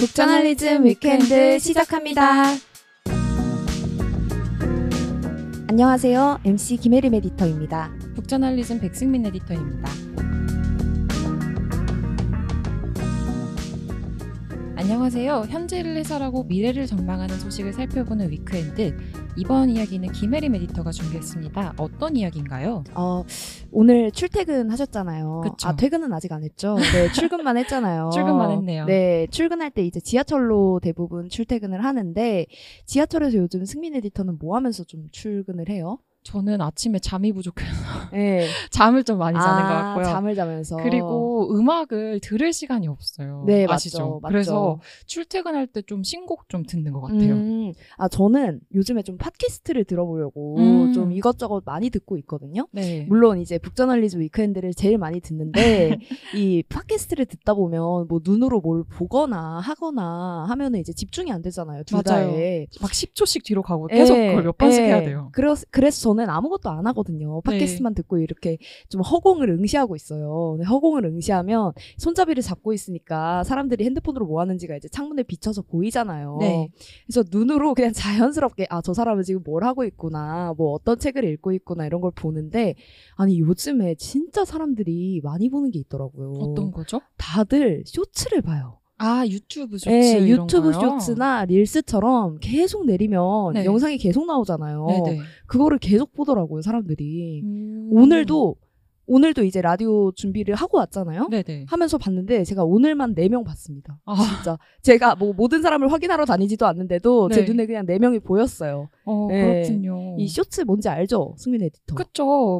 북저널리즘 weekend 시작합니다. 안녕하세요. MC 김혜림 에디터입니다. 북저널리즘 백승민 에디터입니다. 안녕하세요. 현재를 해설하고 미래를 전망하는 소식을 살펴보는 weekend. 이번 이야기는 김혜림 에디터가 준비했습니다. 어떤 이야기인가요? 어, 오늘 출퇴근 하셨잖아요. 그쵸. 아, 퇴근은 아직 안 했죠? 네, 출근만 했잖아요. 출근만 했네요. 네, 출근할 때 이제 지하철로 대부분 출퇴근을 하는데, 지하철에서 요즘 승민 에디터는 뭐 하면서 좀 출근을 해요? 저는 아침에 잠이 부족해서 네. 잠을 좀 많이 자는 것 같고요. 잠을 자면서. 그리고 음악을 들을 시간이 없어요. 네, 아시죠? 맞죠, 맞죠. 그래서 출퇴근할 때 좀 신곡 좀 듣는 것 같아요. 음, 아, 저는 요즘에 좀 팟캐스트를 들어보려고 음. 좀 이것저것 많이 듣고 있거든요. 네. 물론 이제 북저널리즘 위크엔드를 제일 많이 듣는데 이 팟캐스트를 듣다 보면 뭐 눈으로 뭘 보거나 하거나 하면은 이제 집중이 안 되잖아요. 둘 맞아요. 다에. 막 10초씩 뒤로 가고 계속 예, 그걸 몇 번씩 예. 해야 돼요. 그래서, 그래서 저는 아무것도 안 하거든요. 네. 팟캐스트만 듣고 이렇게 좀 허공을 응시하고 있어요. 허공을 응시하면 손잡이를 잡고 있으니까 사람들이 핸드폰으로 뭐 하는지가 이제 창문에 비쳐서 보이잖아요. 네. 그래서 눈으로 그냥 자연스럽게 아, 저 사람은 지금 뭘 하고 있구나. 뭐 어떤 책을 읽고 있구나 이런 걸 보는데 아니, 요즘에 진짜 사람들이 많이 보는 게 있더라고요. 어떤 거죠? 다들 쇼츠를 봐요. 아 유튜브 쇼츠 네, 이런 유튜브 거요? 쇼츠나 릴스처럼 계속 내리면 네. 영상이 계속 나오잖아요. 네네. 그거를 계속 보더라고요, 사람들이. 음. 오늘도 오늘도 이제 라디오 준비를 하고 왔잖아요. 네네. 하면서 봤는데 제가 오늘만 네 명 봤습니다. 아, 진짜 제가 뭐 모든 사람을 확인하러 다니지도 않는데도 제 네. 눈에 그냥 네 명이 보였어요. 어, 네. 그렇군요. 이 쇼츠 뭔지 알죠, 승민 에디터?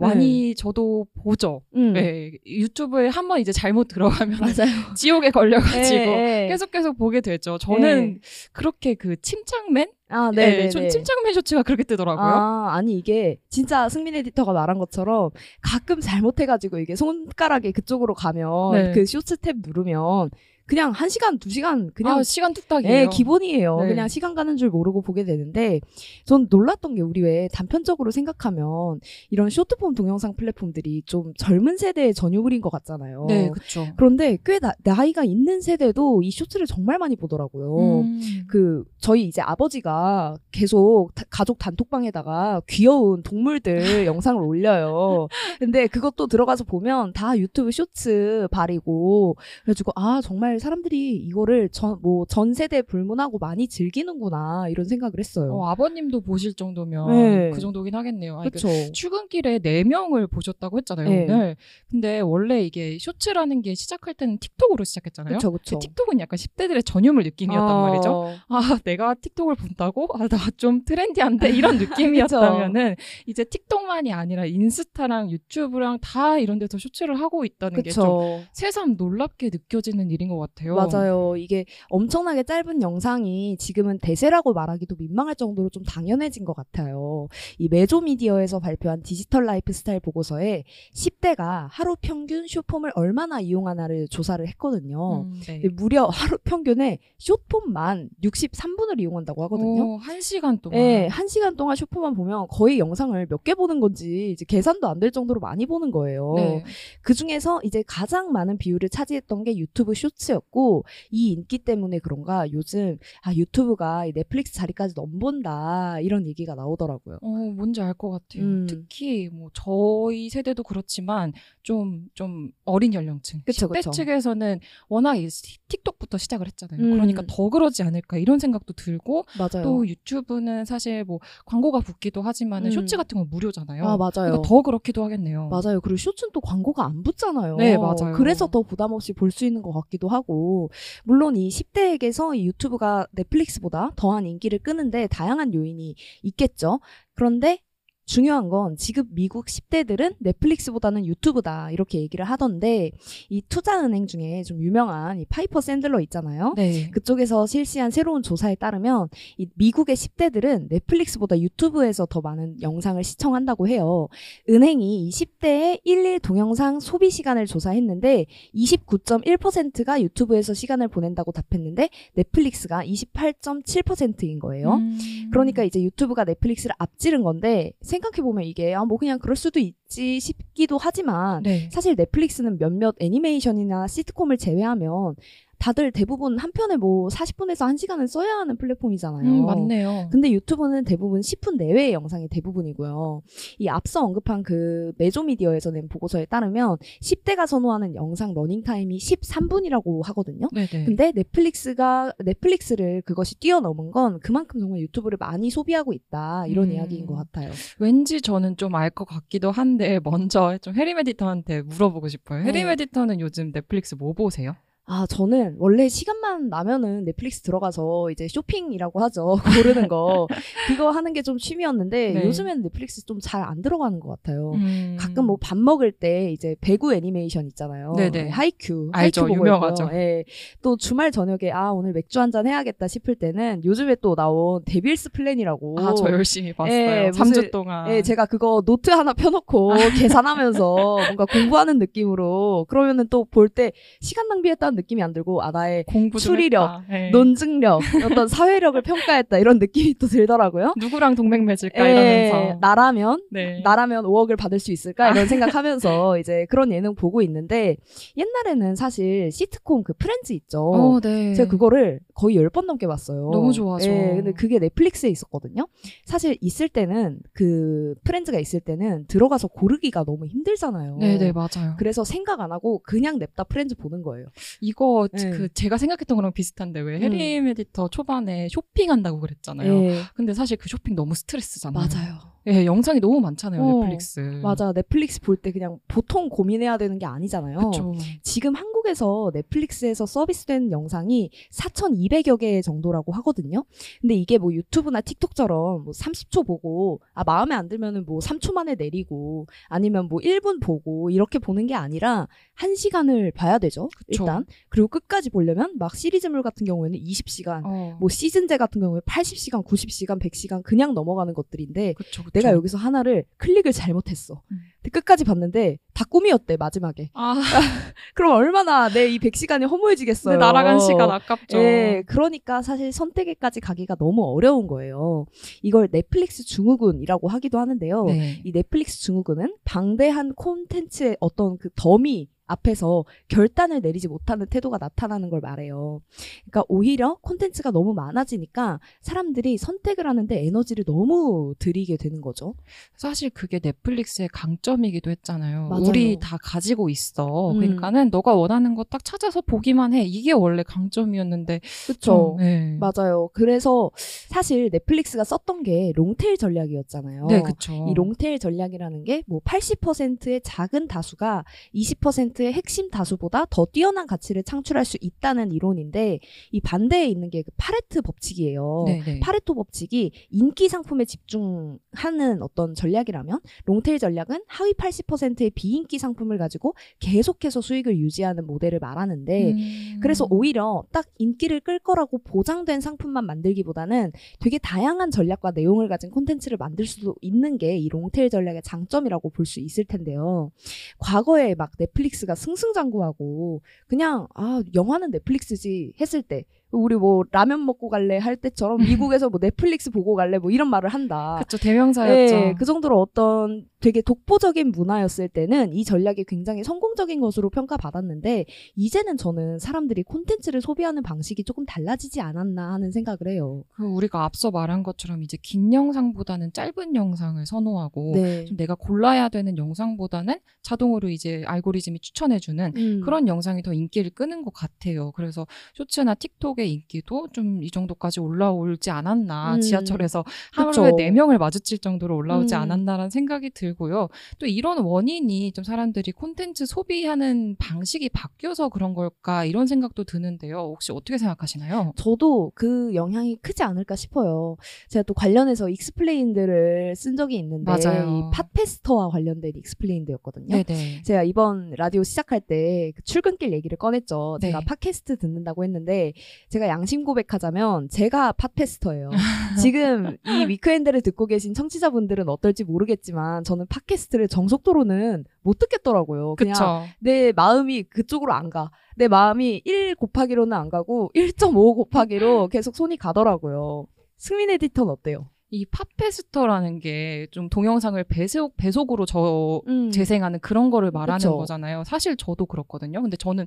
네. 많이 저도 보죠. 음. 네. 유튜브에 한 번 이제 잘못 들어가면 맞아요. 지옥에 걸려가지고 예, 예. 계속 계속 보게 되죠. 저는 그렇게 그 침착맨? 아, 네. 네, 네. 전 침착맨 쇼츠가 그렇게 뜨더라고요. 아, 아니 이게 진짜 승민 에디터가 말한 것처럼 가끔 잘못해가지고 이게 손가락이 그쪽으로 가면 네. 그 쇼츠 탭 누르면 그냥 한 시간 두 시간 그냥 아, 시간 뚝딱이에요. 네, 기본이에요. 네. 그냥 시간 가는 줄 모르고 보게 되는데, 전 놀랐던 게 우리 왜 단편적으로 생각하면 이런 쇼트폼 동영상 플랫폼들이 좀 젊은 세대의 전유물인 것 같잖아요. 네, 그쵸. 그런데 꽤 나, 나이가 있는 세대도 이 쇼츠를 정말 많이 보더라고요. 음. 그 저희 이제 아버지가 계속 다- 가족 단톡방에다가 귀여운 동물들 영상을 올려요. 근데 그것도 들어가서 보면 다 유튜브 쇼츠 발이고 그래가지고 아 정말 사람들이 이거를 전 뭐 전 세대 불문하고 많이 즐기는구나 이런 생각을 했어요. 어, 아버님도 보실 정도면 네. 그 정도긴 하겠네요. 아니, 그 그렇죠. 출근길에 네 명을 보셨다고 했잖아요, 네. 오늘. 근데 원래 이게 쇼츠라는 게 시작할 때는 틱톡으로 시작했잖아요. 그렇죠, 그렇죠. 틱톡은 약간 10대들의 전유물 느낌이었단 말이죠. 아, 내가 틱톡을 본다고? 아, 나 좀 트렌디한데? 이런 느낌이었다면은, 이제 틱톡만이 아니라 인스타랑 유튜브랑 다 이런 데서 쇼츠를 하고 있다는 게 좀. 새삼 놀랍게 느껴지는 일인 것 같아요. 맞아요. 이게 엄청나게 짧은 영상이 지금은 대세라고 말하기도 민망할 정도로 좀 당연해진 것 같아요. 이 메조미디어에서 발표한 디지털 라이프 스타일 보고서에 10대가 하루 평균 쇼폼을 얼마나 이용하나를 조사를 했거든요. 음, 네. 무려 하루 평균에 쇼폼만 63분을 이용한다고 하거든요. 오, 한 시간 동안. 네, 한 시간 동안 쇼폼만 보면 거의 영상을 몇 개 보는 건지 이제 계산도 안 될 정도로 많이 보는 거예요. 네. 그 중에서 이제 가장 많은 비율을 차지했던 게 유튜브 쇼츠 였고 이 인기 때문에 그런가 요즘 아 유튜브가 이 넷플릭스 자리까지 넘본다 이런 얘기가 나오더라고요. 어, 뭔지 알 것 같아요. 음. 특히 뭐 저희 세대도 그렇지만 좀좀 어린 연령층, 그쵸, 10대 그쵸. 측에서는 워낙 이 틱톡부터 시작을 했잖아요. 음. 그러니까 더 그러지 않을까 이런 생각도 들고 맞아요. 또 유튜브는 사실 뭐 광고가 붙기도 하지만 음. 은 쇼츠 같은 건 무료잖아요. 아 맞아요. 그러니까 더 그렇기도 하겠네요. 맞아요. 그리고 쇼츠는 또 광고가 안 붙잖아요. 네, 맞아요. 그래서 더 부담 없이 볼 수 있는 것 같기도 하고, 물론 이 10대에게서 이 유튜브가 넷플릭스보다 더한 인기를 끄는데 다양한 요인이 있겠죠. 그런데 중요한 건 지금 미국 10대들은 넷플릭스보다는 유튜브다 이렇게 얘기를 하던데 이 투자은행 중에 좀 유명한 이 파이퍼 샌들러 있잖아요. 네. 그쪽에서 실시한 새로운 조사에 따르면 이 미국의 10대들은 넷플릭스보다 유튜브에서 더 많은 영상을 시청한다고 해요. 은행이 이 10대의 일일 동영상 소비 시간을 조사했는데 29.1%가 유튜브에서 시간을 보낸다고 답했는데 넷플릭스가 28.7%인 거예요. 음. 그러니까 이제 유튜브가 넷플릭스를 앞지른 건데 생 각해 보면 이게 아 뭐 그냥 그럴 수도 있지 싶기도 하지만 네. 사실 넷플릭스는 몇몇 애니메이션이나 시트콤을 제외하면 다들 대부분 한 편에 뭐 40분에서 1시간은 써야 하는 플랫폼이잖아요. 음, 맞네요. 근데 유튜브는 대부분 10분 내외의 영상이 대부분이고요. 이 앞서 언급한 그 메조미디어에서 낸 보고서에 따르면 10대가 선호하는 영상 러닝타임이 13분이라고 하거든요. 네네. 근데 넷플릭스가 넷플릭스를 그것이 뛰어넘은 건 그만큼 정말 유튜브를 많이 소비하고 있다 이런 음. 이야기인 것 같아요. 왠지 저는 좀 알 것 같기도 한데 먼저 좀 해리 에디터한테 물어보고 싶어요. 해리 네. 에디터는 요즘 넷플릭스 뭐 보세요? 아, 저는 원래 시간만 나면은 넷플릭스 들어가서 이제 쇼핑이라고 하죠. 고르는 거. 그거 하는 게 좀 취미였는데 네. 요즘에는 넷플릭스 좀 잘 안 들어가는 것 같아요. 음. 가끔 뭐 밥 먹을 때 이제 배구 애니메이션 있잖아요. 네네. 하이큐. 알죠. 하이큐 유명하죠. 있고요. 예. 또 주말 저녁에 아, 오늘 맥주 한 잔 해야겠다 싶을 때는 요즘에 또 나온 데빌스 플랜이라고. 아, 저 열심히 봤어요. 예, 3주 무슨- 동안. 예, 제가 그거 노트 하나 펴놓고 계산하면서 뭔가 공부하는 느낌으로 그러면은 또 볼 때 시간 낭비했다는 느낌이 안 들고 아 나의 추리력. 예. 논증력, 어떤 사회력을 평가했다 이런 느낌이 또 들더라고요. 누구랑 동맹 맺을까 예, 이러면서. 나라면 네. 나라면 5억을 받을 수 있을까 이런 생각하면서 이제 그런 예능 보고 있는데 옛날에는 사실 시트콤 그 프렌즈 있죠. 어, 네. 제가 그거를 거의 10번 넘게 봤어요. 너무 좋아하죠. 예, 근데 그게 넷플릭스에 있었거든요. 사실 있을 때는 그 프렌즈가 있을 때는 들어가서 고르기가 너무 힘들잖아요. 네 네 맞아요. 그래서 생각 안 하고 그냥 냅다 프렌즈 보는 거예요. 이거 네. 그 제가 생각했던 거랑 비슷한데 왜 해리 에디터 초반에 쇼핑한다고 그랬잖아요. 예, 근데 사실 그 쇼핑 너무 스트레스잖아요. 맞아요. 예, 영상이 너무 많잖아요, 어, 넷플릭스. 맞아. 넷플릭스 볼 때 그냥 보통 고민해야 되는 게 아니잖아요. 그쵸. 지금 한국에서 넷플릭스에서 서비스된 영상이 4,200여 개 정도라고 하거든요. 근데 이게 뭐 유튜브나 틱톡처럼 뭐 30초 보고 아 마음에 안 들면은 뭐 3초 만에 내리고 아니면 뭐 1분 보고 이렇게 보는 게 아니라 1시간을 봐야 되죠. 그쵸. 일단. 그리고 끝까지 보려면 막 시리즈물 같은 경우에는 20시간 어. 뭐 시즌제 같은 경우에 80시간, 90시간, 100시간 그냥 넘어가는 것들인데 그쵸, 그쵸. 내가 여기서 하나를 클릭을 잘못했어. 음. 근데 끝까지 봤는데 다 꿈이었대 마지막에. 아, 그럼 얼마나 내 이 100시간이 허무해지겠어요. 날아간 시간 아깝죠. 예, 그러니까 사실 선택에까지 가기가 너무 어려운 거예요. 이걸 넷플릭스 증후군이라고 하기도 하는데요. 네. 이 넷플릭스 증후군은 방대한 콘텐츠의 어떤 그 더미 앞에서 결단을 내리지 못하는 태도가 나타나는 걸 말해요. 그러니까 오히려 콘텐츠가 너무 많아지니까 사람들이 선택을 하는데 에너지를 너무 들이게 되는 거죠. 사실 그게 넷플릭스의 강점이기도 했잖아요. 맞아요. 우리 다 가지고 있어. 음. 그러니까는 너가 원하는 거 딱 찾아서 보기만 해. 이게 원래 강점이었는데. 그렇죠. 좀, 네. 맞아요. 그래서 사실 넷플릭스가 썼던 게 long tail 전략이었잖아요. 네, 그쵸. 이 long tail 전략이라는 게 뭐 80%의 작은 다수가 20%의 핵심 다수보다 더 뛰어난 가치를 창출할 수 있다는 이론인데 이 반대에 있는 게 그 파레토 법칙이에요. 네, 네. 파레토 법칙이 인기 상품에 집중하는 어떤 전략이라면 long tail 전략은 하위 80%의 비인기 상품을 가지고 계속해서 수익을 유지하는 모델을 말하는데 음. 그래서 오히려 딱 인기를 끌 거라고 보장된 상품만 만들기보다는 되게 다양한 전략과 내용을 가진 콘텐츠를 만들 수도 있는 게 이 롱테일 전략의 장점이라고 볼 수 있을 텐데요. 과거에 막 넷플릭스가 승승장구하고 그냥 아 영화는 넷플릭스지 했을 때 우리 뭐 라면 먹고 갈래 할 때처럼 미국에서 뭐 넷플릭스 보고 갈래 뭐 이런 말을 한다. 그쵸, 대명사였죠. 예, 그 정도로 어떤 되게 독보적인 문화였을 때는 이 전략이 굉장히 성공적인 것으로 평가받았는데 이제는 저는 사람들이 콘텐츠를 소비하는 방식이 조금 달라지지 않았나 하는 생각을 해요. 그 우리가 앞서 말한 것처럼 이제 긴 영상보다는 짧은 영상을 선호하고 네. 좀 내가 골라야 되는 영상보다는 자동으로 이제 알고리즘이 추천해주는 음. 그런 영상이 더 인기를 끄는 것 같아요. 그래서 쇼츠나 틱톡 에 틱톡의 인기도 좀 이 정도까지 올라올지 않았나. 음. 지하철에서. 하루에 네 명을 마주칠 정도로 올라오지 음. 않았나라는 생각이 들고요. 또 이런 원인이 좀 사람들이 콘텐츠 소비하는 방식이 바뀌어서 그런 걸까 이런 생각도 드는데요. 혹시 어떻게 생각하시나요? 저도 그 영향이 크지 않을까 싶어요. 제가 또 관련해서 explained를 쓴 적이 있는데 맞아요. 이 팟캐스트와 관련된 explained였거든요. 네네. 제가 이번 라디오 시작할 때 그 출근길 얘기를 꺼냈죠. 네. 제가 팟캐스트 듣는다고 했는데 제가 양심 고백하자면 제가 podcaster예요. 지금 이 위크엔드를 듣고 계신 청취자분들은 어떨지 모르겠지만 저는 팟캐스트를 정속도로는 못 듣겠더라고요. 그냥 그쵸. 내 마음이 그쪽으로 안 가. 내 마음이 1 곱하기로는 안 가고 1.5 곱하기로 계속 손이 가더라고요. 승민 에디터는 어때요? 이 팟캐스터라는 게 좀 동영상을 배속, 배속으로 저 음. 재생하는 그런 거를 말하는 그쵸. 거잖아요. 사실 저도 그렇거든요. 근데 저는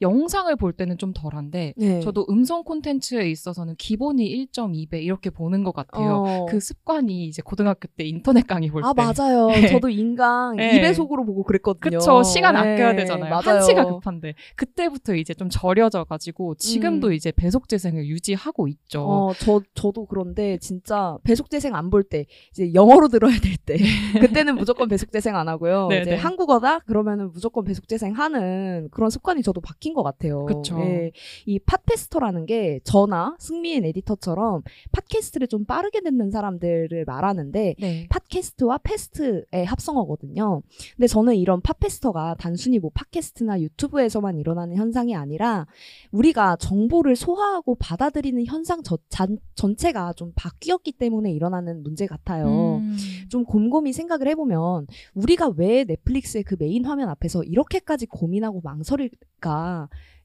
영상을 볼 때는 좀 덜한데 네. 저도 음성 콘텐츠에 있어서는 기본이 1.2배 이렇게 보는 것 같아요. 어. 그 습관이 이제 고등학교 때 인터넷 강의 볼 때. 아 맞아요. 네. 저도 인강 네. 2배속으로 보고 그랬거든요. 그쵸. 시간 네, 아껴야 되잖아요. 맞아요. 한시가 급한데. 그때부터 이제 좀 절여져 가지고 지금도 음. 이제 배속 재생을 유지하고 있죠. 어, 저, 저도 그런데 진짜 배속 재생 안 볼 때, 이제 영어로 들어야 될 때, 그때는 무조건 배속 재생 안 하고요. 네, 이제 네. 한국어다? 그러면은 무조건 배속 재생 하는 그런 습관이 저도 바 뀐것 같아요. 그쵸. 예, 이 팟캐스터라는 게 저나 승미인 에디터처럼 팟캐스트를 좀 빠르게 듣는 사람들을 말하는데, 네. 팟캐스트와 패스트의 합성어거든요. 근데 저는 이런 팟캐스터가 단순히 뭐 팟캐스트나 유튜브에서만 일어나는 현상이 아니라 우리가 정보를 소화하고 받아들이는 현상 저- 잔- 전체가 좀 바뀌었기 때문에 일어나는 문제 같아요. 음. 좀 곰곰이 생각을 해보면 우리가 왜 넷플릭스의 그 메인 화면 앞에서 이렇게까지 고민하고 망설일까?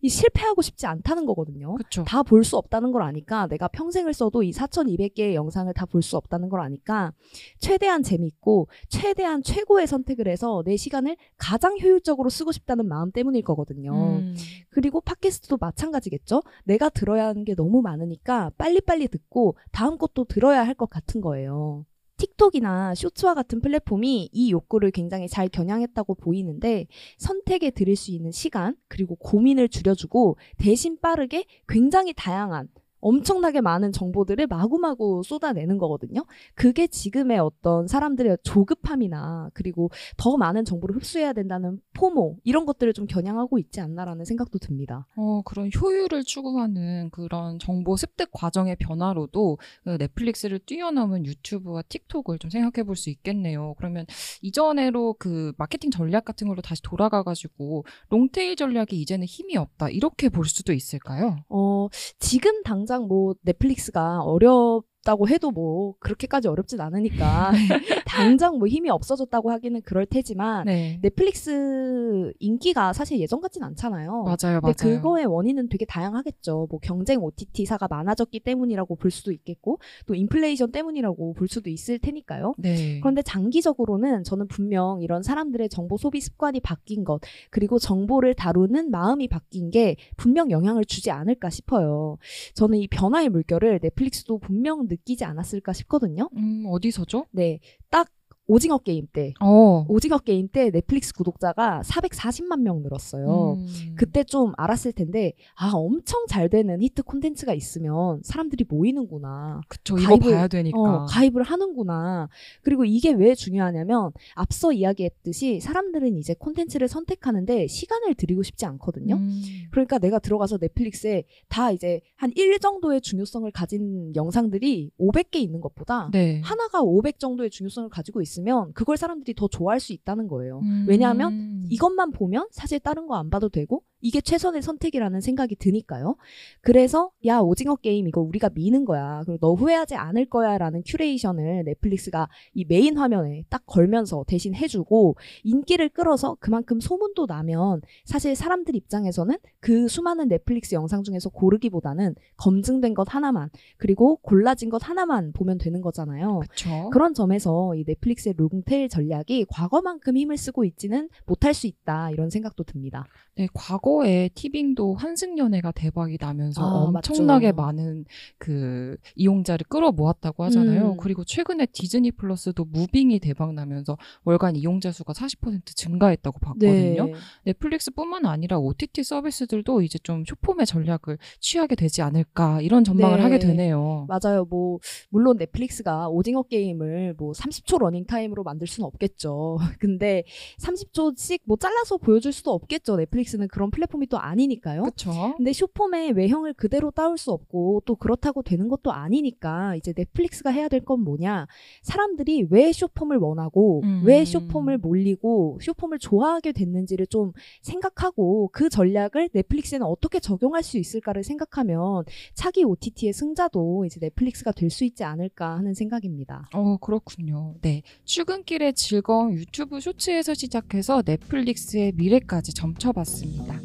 이 실패하고 싶지 않다는 거거든요. 다 볼 수 없다는 걸 아니까 내가 평생을 써도 이 4,200개의 영상을 다 볼 수 없다는 걸 아니까 최대한 재미있고 최대한 최고의 선택을 해서 내 시간을 가장 효율적으로 쓰고 싶다는 마음 때문일 거거든요. 음. 그리고 팟캐스트도 마찬가지겠죠. 내가 들어야 하는 게 너무 많으니까 빨리빨리 듣고 다음 것도 들어야 할 것 같은 거예요. 틱톡이나 쇼츠와 같은 플랫폼이 이 욕구를 굉장히 잘 겨냥했다고 보이는데 선택에 들일 수 있는 시간 그리고 고민을 줄여주고 대신 빠르게 굉장히 다양한 엄청나게 많은 정보들을 마구마구 쏟아내는 거거든요. 그게 지금의 어떤 사람들의 조급함이나 그리고 더 많은 정보를 흡수해야 된다는 포모 이런 것들을 좀 겨냥하고 있지 않나라는 생각도 듭니다. 어, 그런 효율을 추구하는 그런 정보 습득 과정의 변화로도 그 넷플릭스를 뛰어넘은 유튜브와 틱톡을 좀 생각해 볼 수 있겠네요. 그러면 이전에로 그 마케팅 전략 같은 걸로 다시 돌아가 가지고 롱테일 전략이 이제는 힘이 없다. 이렇게 볼 수도 있을까요? 어, 지금 당장 뭐 넷플릭스가 어렵 다고 해도 뭐 그렇게까지 어렵진 않으니까 당장 뭐 힘이 없어졌다고 하기는 그럴 테지만 네. 넷플릭스 인기가 사실 예전 같진 않잖아요. 맞아요, 맞아요. 그거의 원인은 되게 다양하겠죠. 뭐 경쟁 OTT사가 많아졌기 때문이라고 볼 수도 있겠고 또 인플레이션 때문이라고 볼 수도 있을 테니까요. 네. 그런데 장기적으로는 저는 분명 이런 사람들의 정보 소비 습관이 바뀐 것, 그리고 정보를 다루는 마음이 바뀐 게 분명 영향을 주지 않을까 싶어요. 저는 이 변화의 물결을 넷플릭스도 분명 느끼지 않았을까 싶거든요. 음, 어디서죠? 네. 딱 오징어 게임 때. 어. 오징어 게임 때 넷플릭스 구독자가 440만 명 늘었어요. 음. 그때 좀 알았을 텐데, 아, 엄청 잘 되는 히트 콘텐츠가 있으면 사람들이 모이는구나. 그쵸. 이거 가입을- 봐야 되니까. 어, 가입을 하는구나. 그리고 이게 왜 중요하냐면 앞서 이야기했듯이 사람들은 이제 콘텐츠를 선택하는데 시간을 들이고 싶지 않거든요. 음. 그러니까 내가 들어가서 넷플릭스에 다 이제 한 1 정도의 중요성을 가진 영상들이 500개 있는 것보다 네. 하나가 500 정도의 중요성을 가지고 있 으면 그걸 사람들이 더 좋아할 수 있다는 거예요. 음. 왜냐하면 이것만 보면 사실 다른 거 안 봐도 되고 이게 최선의 선택이라는 생각이 드니까요. 그래서 야 오징어 게임 이거 우리가 미는 거야. 그리고 너 후회하지 않을 거야라는 curation을 넷플릭스가 이 메인 화면에 딱 걸면서 대신 해주고 인기를 끌어서 그만큼 소문도 나면 사실 사람들 입장에서는 그 수많은 넷플릭스 영상 중에서 고르기보다는 검증된 것 하나만 그리고 골라진 것 하나만 보면 되는 거잖아요. 그쵸. 그런 점에서 이 넷플릭스의 롱테일 전략이 과거만큼 힘을 쓰고 있지는 못할 수 있다 이런 생각도 듭니다. 네, 과거 과거에 티빙도 환승연애가 대박이 나면서 아, 엄청나게 맞죠. 많은 그 이용자를 끌어모았다고 하잖아요. 음. 그리고 최근에 디즈니 플러스도 무빙이 대박 나면서 월간 이용자 수가 40% 증가했다고 봤거든요. 네. 넷플릭스뿐만 아니라 OTT 서비스들도 이제 좀 short-form의 전략을 취하게 되지 않을까 이런 전망을 네. 하게 되네요. 맞아요. 뭐 물론 넷플릭스가 오징어 게임을 뭐 30초 러닝 타임으로 만들 수는 없겠죠. 근데 30초씩 뭐 잘라서 보여줄 수도 없겠죠. 넷플릭스는 그런 플랫폼이 또 아니니까요. 그렇죠. 근데 short-form의 외형을 그대로 따올 수 없고 또 그렇다고 되는 것도 아니니까 이제 넷플릭스가 해야 될 건 뭐냐 사람들이 왜 쇼폼을 원하고 음. 왜 쇼폼을 몰리고 쇼폼을 좋아하게 됐는지를 좀 생각하고 그 전략을 넷플릭스에는 어떻게 적용할 수 있을까를 생각하면 차기 OTT의 승자도 이제 넷플릭스가 될 수 있지 않을까 하는 생각입니다. 어, 그렇군요. 네. 출근길의 즐거운 유튜브 쇼츠에서 시작해서 넷플릭스의 미래까지 점쳐봤습니다.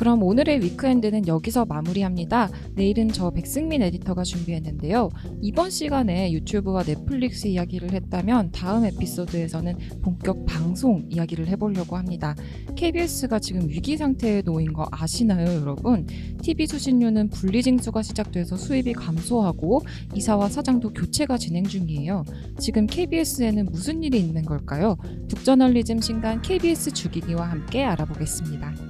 그럼 오늘의 위크엔드는 여기서 마무리합니다. 내일은 저 백승민 에디터가 준비했는데요. 이번 시간에 유튜브와 넷플릭스 이야기를 했다면 다음 에피소드에서는 본격 방송 이야기를 해보려고 합니다. KBS가 지금 위기 상태에 놓인 거 아시나요, 여러분? TV 수신료는 분리징수가 시작돼서 수입이 감소하고 이사와 사장도 교체가 진행 중이에요. 지금 KBS에는 무슨 일이 있는 걸까요? 북저널리즘 신간 KBS 죽이기와 함께 알아보겠습니다.